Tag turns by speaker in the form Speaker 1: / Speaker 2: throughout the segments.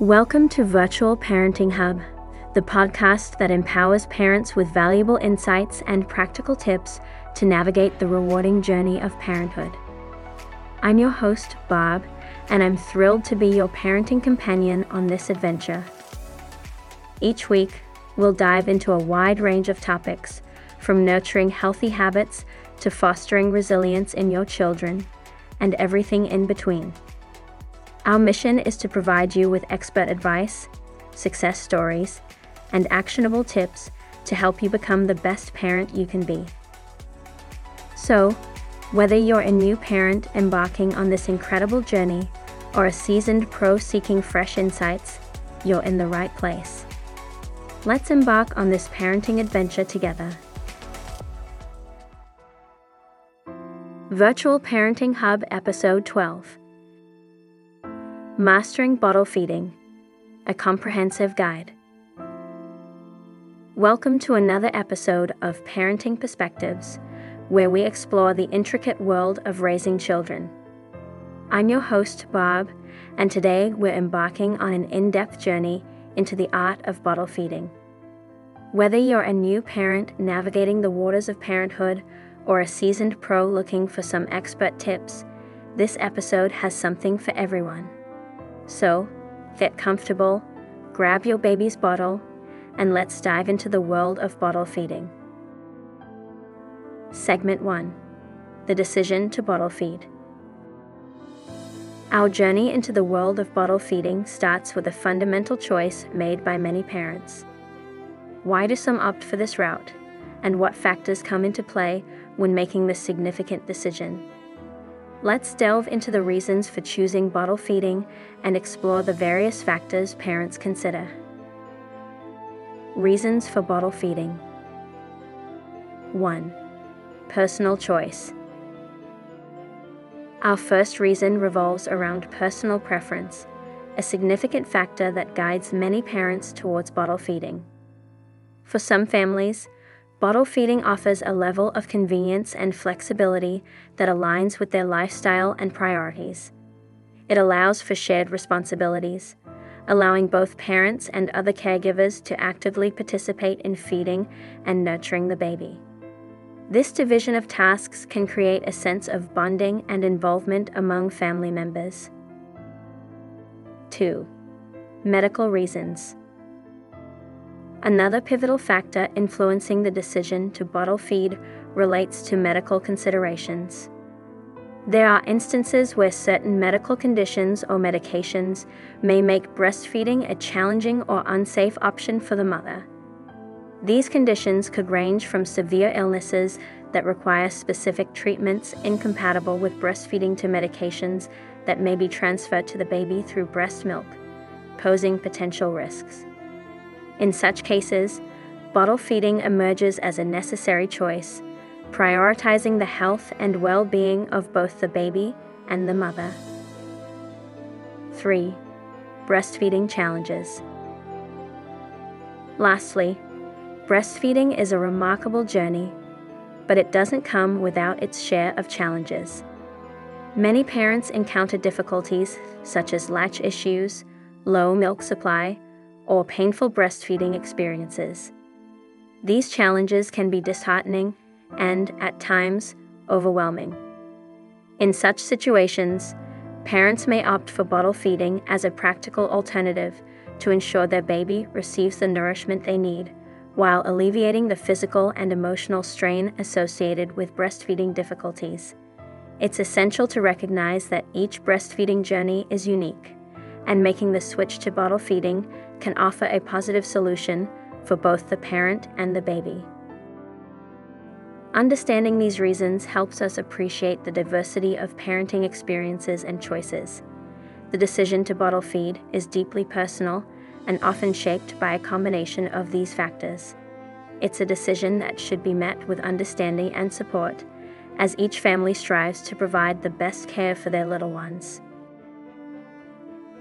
Speaker 1: Welcome to Virtual Parenting Hub, the podcast that empowers parents with valuable insights and practical tips to navigate the rewarding journey of parenthood. I'm your host, Bob, and I'm thrilled to be your parenting companion on this adventure. Each week, we'll dive into a wide range of topics, from nurturing healthy habits to fostering resilience in your children, and everything in between. Our mission is to provide you with expert advice, success stories, and actionable tips to help you become the best parent you can be. So, whether you're a new parent embarking on this incredible journey or a seasoned pro seeking fresh insights, you're in the right place. Let's embark on this parenting adventure together. Virtual Parenting Hub Episode 12 Mastering Bottle Feeding A Comprehensive Guide. Welcome to another episode of Parenting Perspectives, where we explore the intricate world of raising children. I'm your host, Bob, and today we're embarking on an in depth journey into the art of bottle feeding. Whether you're a new parent navigating the waters of parenthood or a seasoned pro looking for some expert tips, this episode has something for everyone. So, get comfortable, grab your baby's bottle, and let's dive into the world of bottle feeding. Segment 1 The Decision to Bottle Feed. Our journey into the world of bottle feeding starts with a fundamental choice made by many parents. Why do some opt for this route, and what factors come into play when making this significant decision? Let's delve into the reasons for choosing bottle feeding and explore the various factors parents consider. Reasons for bottle feeding 1. Personal choice. Our first reason revolves around personal preference, a significant factor that guides many parents towards bottle feeding. For some families, Bottle feeding offers a level of convenience and flexibility that aligns with their lifestyle and priorities. It allows for shared responsibilities, allowing both parents and other caregivers to actively participate in feeding and nurturing the baby. This division of tasks can create a sense of bonding and involvement among family members. 2. Medical reasons. Another pivotal factor influencing the decision to bottle feed relates to medical considerations. There are instances where certain medical conditions or medications may make breastfeeding a challenging or unsafe option for the mother. These conditions could range from severe illnesses that require specific treatments incompatible with breastfeeding to medications that may be transferred to the baby through breast milk, posing potential risks. In such cases, bottle feeding emerges as a necessary choice, prioritizing the health and well being of both the baby and the mother. 3. Breastfeeding challenges. Lastly, breastfeeding is a remarkable journey, but it doesn't come without its share of challenges. Many parents encounter difficulties such as latch issues, low milk supply, or painful breastfeeding experiences. These challenges can be disheartening and, at times, overwhelming. In such situations, parents may opt for bottle feeding as a practical alternative to ensure their baby receives the nourishment they need while alleviating the physical and emotional strain associated with breastfeeding difficulties. It's essential to recognize that each breastfeeding journey is unique, and making the switch to bottle feeding can offer a positive solution for both the parent and the baby. Understanding these reasons helps us appreciate the diversity of parenting experiences and choices. The decision to bottle feed is deeply personal and often shaped by a combination of these factors. It's a decision that should be met with understanding and support, as each family strives to provide the best care for their little ones.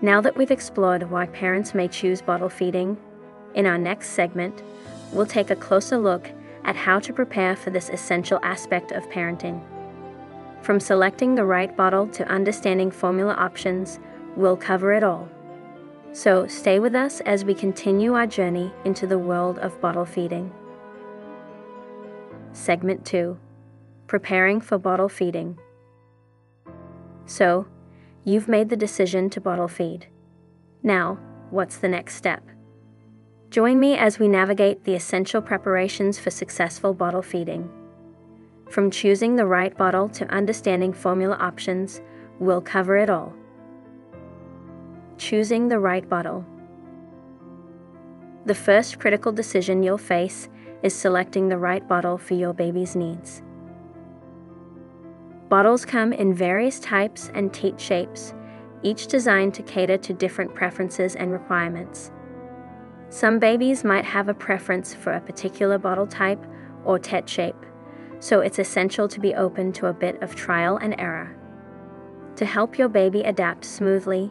Speaker 1: Now that we've explored why parents may choose bottle feeding, in our next segment, we'll take a closer look at how to prepare for this essential aspect of parenting. From selecting the right bottle to understanding formula options, we'll cover it all. So stay with us as we continue our journey into the world of bottle feeding. Segment 2 Preparing for Bottle Feeding. So, you've made the decision to bottle feed. Now, what's the next step? Join me as we navigate the essential preparations for successful bottle feeding. From choosing the right bottle to understanding formula options, we'll cover it all. Choosing the right bottle. The first critical decision you'll face is selecting the right bottle for your baby's needs. Bottles come in various types and teat shapes, each designed to cater to different preferences and requirements. Some babies might have a preference for a particular bottle type or teat shape, so it's essential to be open to a bit of trial and error. To help your baby adapt smoothly,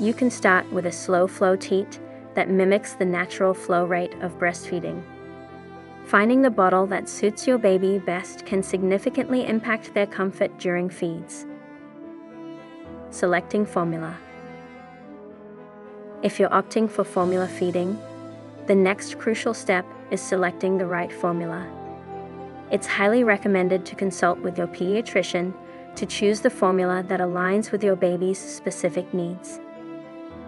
Speaker 1: you can start with a slow flow teat that mimics the natural flow rate of breastfeeding. Finding the bottle that suits your baby best can significantly impact their comfort during feeds. Selecting formula. If you're opting for formula feeding, the next crucial step is selecting the right formula. It's highly recommended to consult with your pediatrician to choose the formula that aligns with your baby's specific needs.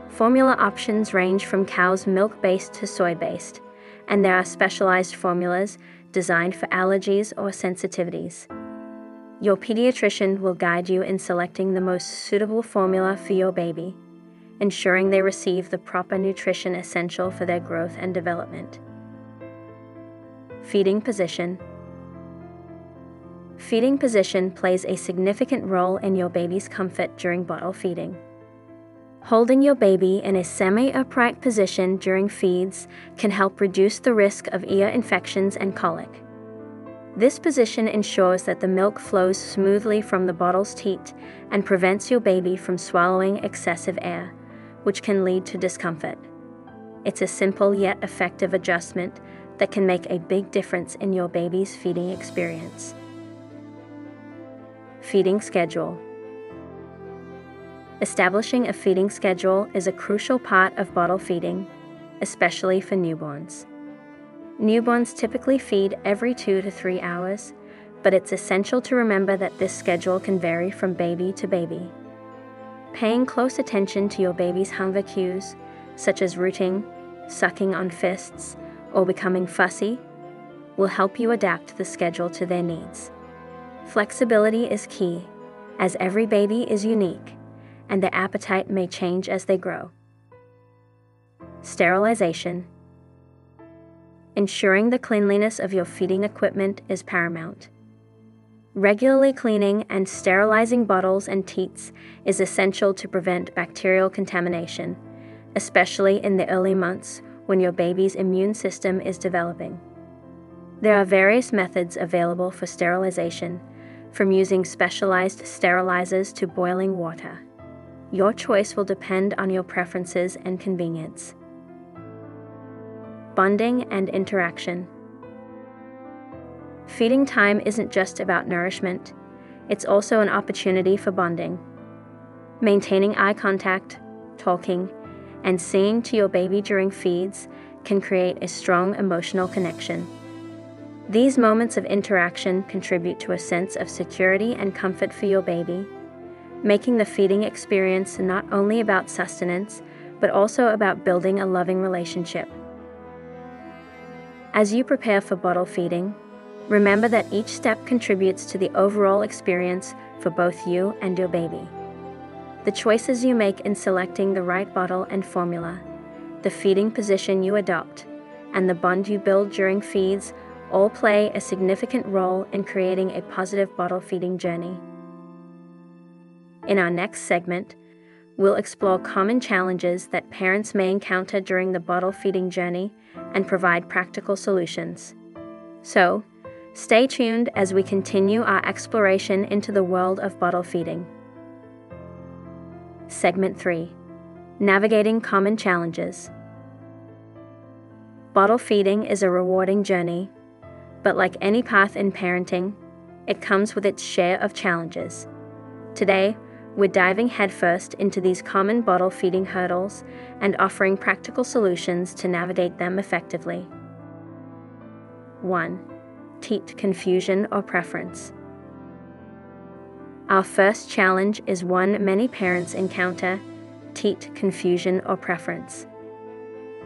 Speaker 1: Formula options range from cow's milk based to soy based, and there are specialized formulas designed for allergies or sensitivities. Your pediatrician will guide you in selecting the most suitable formula for your baby, ensuring they receive the proper nutrition essential for their growth and development. Feeding position. Feeding position plays a significant role in your baby's comfort during bottle feeding. Holding your baby in a semi upright position during feeds can help reduce the risk of ear infections and colic. This position ensures that the milk flows smoothly from the bottle's teat and prevents your baby from swallowing excessive air, which can lead to discomfort. It's a simple yet effective adjustment that can make a big difference in your baby's feeding experience. Feeding schedule. Establishing a feeding schedule is a crucial part of bottle feeding, especially for newborns. Newborns typically feed every two to three hours, but it's essential to remember that this schedule can vary from baby to baby. Paying close attention to your baby's hunger cues, such as rooting, sucking on fists, or becoming fussy, will help you adapt the schedule to their needs. Flexibility is key, as every baby is unique and their appetite may change as they grow. Sterilization. Ensuring the cleanliness of your feeding equipment is paramount. Regularly cleaning and sterilizing bottles and teats is essential to prevent bacterial contamination, especially in the early months when your baby's immune system is developing. There are various methods available for sterilization, from using specialized sterilizers to boiling water. Your choice will depend on your preferences and convenience. Bonding and interaction. Feeding time isn't just about nourishment, it's also an opportunity for bonding. Maintaining eye contact, talking, and seeing to your baby during feeds can create a strong emotional connection. These moments of interaction contribute to a sense of security and comfort for your baby making the feeding experience not only about sustenance, but also about building a loving relationship. As you prepare for bottle feeding, remember that each step contributes to the overall experience for both you and your baby. The choices you make in selecting the right bottle and formula, the feeding position you adopt, and the bond you build during feeds all play a significant role in creating a positive bottle feeding journey. In our next segment, we'll explore common challenges that parents may encounter during the bottle feeding journey and provide practical solutions. So, stay tuned as we continue our exploration into the world of bottle feeding. Segment 3 Navigating Common Challenges. Bottle feeding is a rewarding journey, but like any path in parenting, it comes with its share of challenges. Today, we're diving headfirst into these common bottle feeding hurdles and offering practical solutions to navigate them effectively. 1. Teat confusion or preference. Our first challenge is one many parents encounter teat confusion or preference.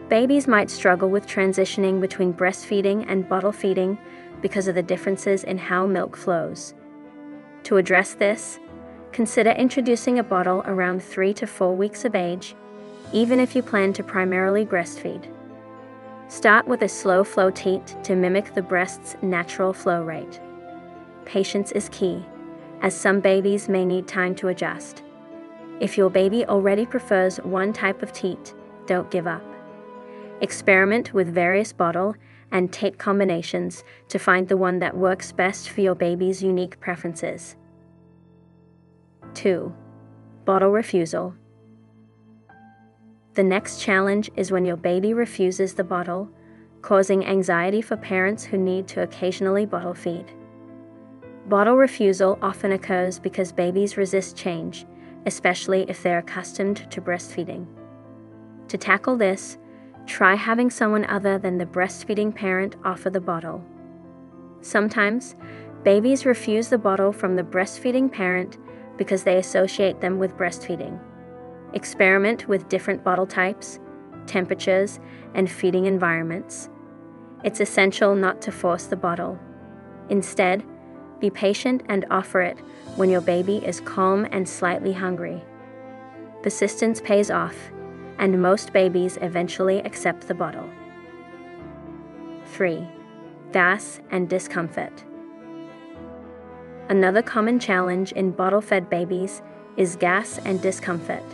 Speaker 1: Babies might struggle with transitioning between breastfeeding and bottle feeding because of the differences in how milk flows. To address this, consider introducing a bottle around 3 to 4 weeks of age, even if you plan to primarily breastfeed. Start with a slow flow teat to mimic the breast's natural flow rate. Patience is key, as some babies may need time to adjust. If your baby already prefers one type of teat, don't give up. Experiment with various bottle and teat combinations to find the one that works best for your baby's unique preferences. 2. Bottle refusal. The next challenge is when your baby refuses the bottle, causing anxiety for parents who need to occasionally bottle feed. Bottle refusal often occurs because babies resist change, especially if they're accustomed to breastfeeding. To tackle this, try having someone other than the breastfeeding parent offer the bottle. Sometimes, babies refuse the bottle from the breastfeeding parent because they associate them with breastfeeding. Experiment with different bottle types, temperatures, and feeding environments. It's essential not to force the bottle. Instead, be patient and offer it when your baby is calm and slightly hungry. Persistence pays off, and most babies eventually accept the bottle. 3. Gas and discomfort. Another common challenge in bottle fed babies is gas and discomfort.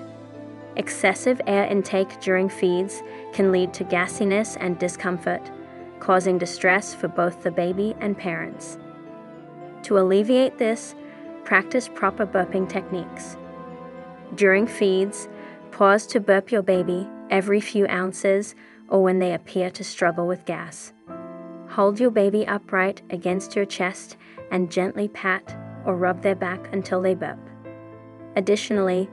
Speaker 1: Excessive air intake during feeds can lead to gassiness and discomfort, causing distress for both the baby and parents. To alleviate this, practice proper burping techniques. During feeds, pause to burp your baby every few ounces or when they appear to struggle with gas. Hold your baby upright against your chest and gently pat or rub their back until they burp. Additionally,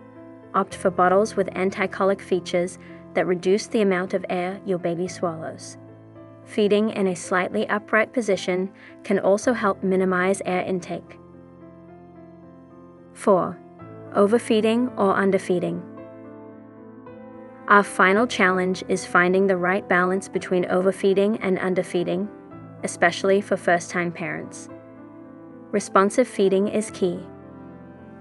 Speaker 1: opt for bottles with anti-colic features that reduce the amount of air your baby swallows. Feeding in a slightly upright position can also help minimize air intake. 4. Overfeeding or underfeeding. Our final challenge is finding the right balance between overfeeding and underfeeding, especially for first time parents. Responsive feeding is key.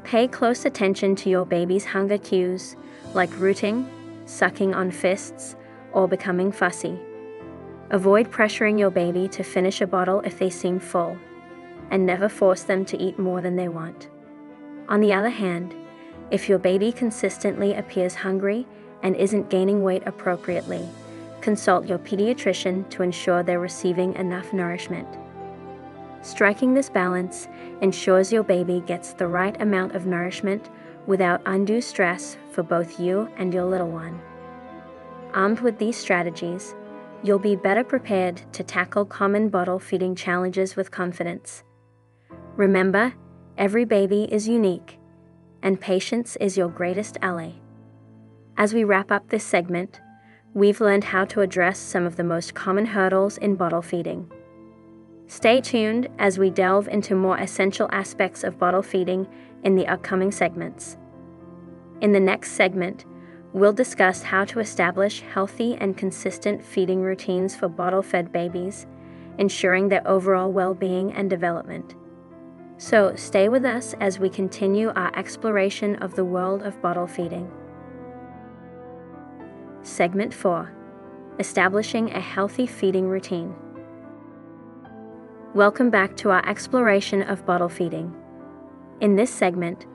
Speaker 1: Pay close attention to your baby's hunger cues, like rooting, sucking on fists, or becoming fussy. Avoid pressuring your baby to finish a bottle if they seem full, and never force them to eat more than they want. On the other hand, if your baby consistently appears hungry and isn't gaining weight appropriately, consult your pediatrician to ensure they're receiving enough nourishment. Striking this balance ensures your baby gets the right amount of nourishment without undue stress for both you and your little one. Armed with these strategies, you'll be better prepared to tackle common bottle feeding challenges with confidence. Remember, every baby is unique, and patience is your greatest ally. As we wrap up this segment, we've learned how to address some of the most common hurdles in bottle feeding. Stay tuned as we delve into more essential aspects of bottle feeding in the upcoming segments. In the next segment, we'll discuss how to establish healthy and consistent feeding routines for bottle fed babies, ensuring their overall well being and development. So, stay with us as we continue our exploration of the world of bottle feeding. Segment 4 Establishing a Healthy Feeding Routine. Welcome back to our exploration of bottle feeding. In this segment,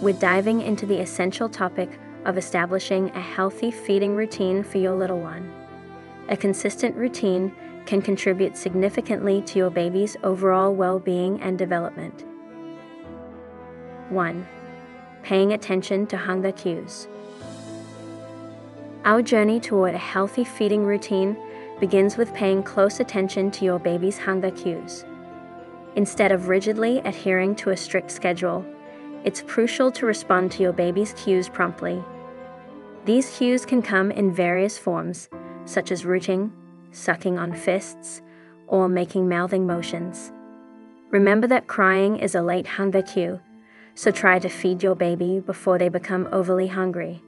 Speaker 1: we're diving into the essential topic of establishing a healthy feeding routine for your little one. A consistent routine can contribute significantly to your baby's overall well being and development. 1. Paying attention to hunger cues. Our journey toward a healthy feeding routine begins with paying close attention to your baby's hunger cues. Instead of rigidly adhering to a strict schedule, it's crucial to respond to your baby's cues promptly. These cues can come in various forms, such as rooting, sucking on fists, or making mouthing motions. Remember that crying is a late hunger cue, so try to feed your baby before they become overly hungry.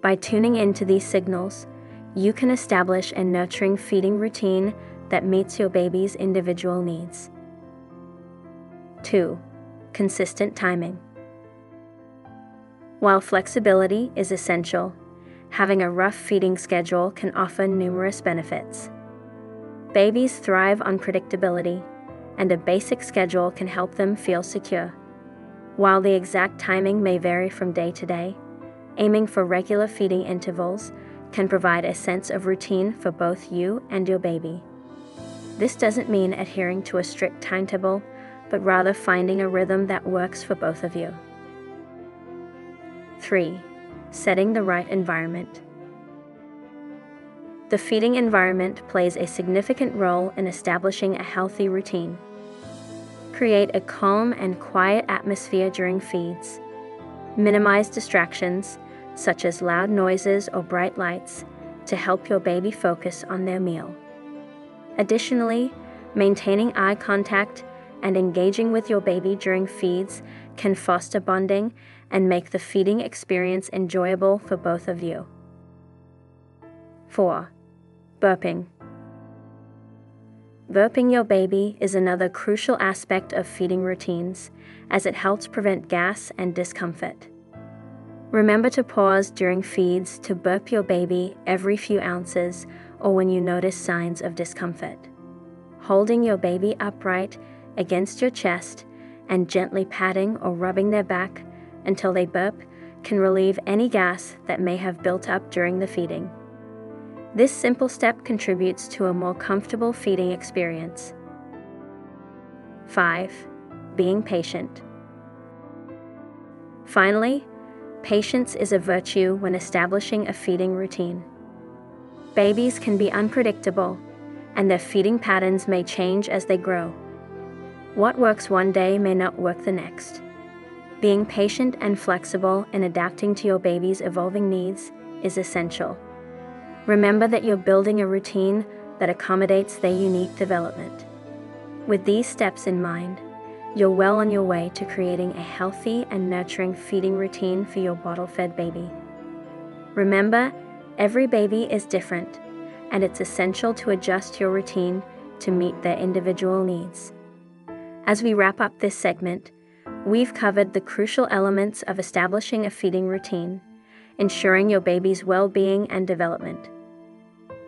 Speaker 1: By tuning into these signals, you can establish a nurturing feeding routine that meets your baby's individual needs. 2. Consistent timing. While flexibility is essential, having a rough feeding schedule can offer numerous benefits. Babies thrive on predictability, and a basic schedule can help them feel secure. While the exact timing may vary from day to day, aiming for regular feeding intervals can provide a sense of routine for both you and your baby. This doesn't mean adhering to a strict timetable, but rather finding a rhythm that works for both of you. 3. Setting the right environment. The feeding environment plays a significant role in establishing a healthy routine. Create a calm and quiet atmosphere during feeds. Minimize distractions, such as loud noises or bright lights, to help your baby focus on their meal. Additionally, maintaining eye contact and engaging with your baby during feeds can foster bonding and make the feeding experience enjoyable for both of you. 4 burping. Burping your baby is another crucial aspect of feeding routines, as it helps prevent gas and discomfort. Remember to pause during feeds to burp your baby every few ounces or when you notice signs of discomfort. Holding your baby upright against your chest and gently patting or rubbing their back until they burp can relieve any gas that may have built up during the feeding. This simple step contributes to a more comfortable feeding experience. 5. Being patient. Finally, patience is a virtue when establishing a feeding routine. Babies can be unpredictable, and their feeding patterns may change as they grow. What works one day may not work the next. Being patient and flexible in adapting to your baby's evolving needs is essential. Remember that you're building a routine that accommodates their unique development. With these steps in mind, you're well on your way to creating a healthy and nurturing feeding routine for your bottle fed baby. Remember, every baby is different, and it's essential to adjust your routine to meet their individual needs. As we wrap up this segment, we've covered the crucial elements of establishing a feeding routine ensuring your baby's well being and development.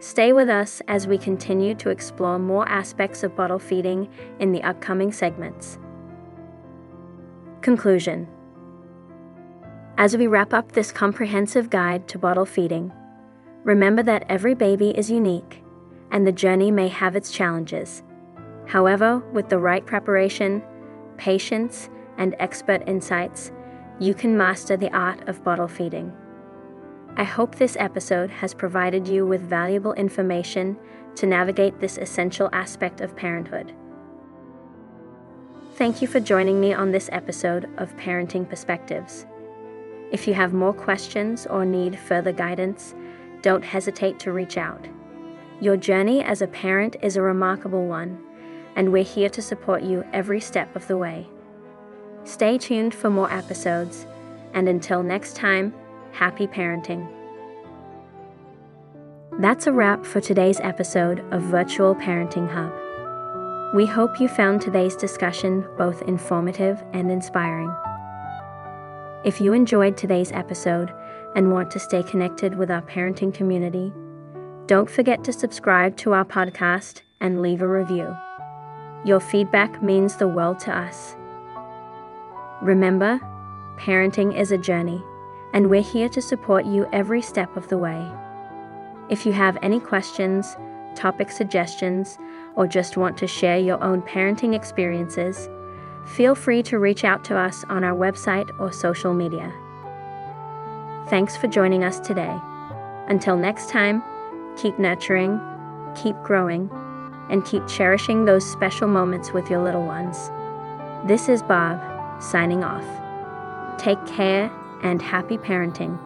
Speaker 1: Stay with us as we continue to explore more aspects of bottle feeding in the upcoming segments. Conclusion As we wrap up this comprehensive guide to bottle feeding, remember that every baby is unique and the journey may have its challenges. However, with the right preparation, patience, and expert insights, you can master the art of bottle feeding. I hope this episode has provided you with valuable information to navigate this essential aspect of parenthood. Thank you for joining me on this episode of Parenting Perspectives. If you have more questions or need further guidance, don't hesitate to reach out. Your journey as a parent is a remarkable one, and we're here to support you every step of the way. Stay tuned for more episodes, and until next time, happy parenting. That's a wrap for today's episode of Virtual Parenting Hub. We hope you found today's discussion both informative and inspiring. If you enjoyed today's episode and want to stay connected with our parenting community, don't forget to subscribe to our podcast and leave a review. Your feedback means the world to us. Remember, parenting is a journey and we're here to support you every step of the way. If you have any questions, topic suggestions, or just want to share your own parenting experiences, feel free to reach out to us on our website or social media. Thanks for joining us today. Until next time, keep nurturing, keep growing, and keep cherishing those special moments with your little ones. This is Bob, signing off. Take care and happy parenting.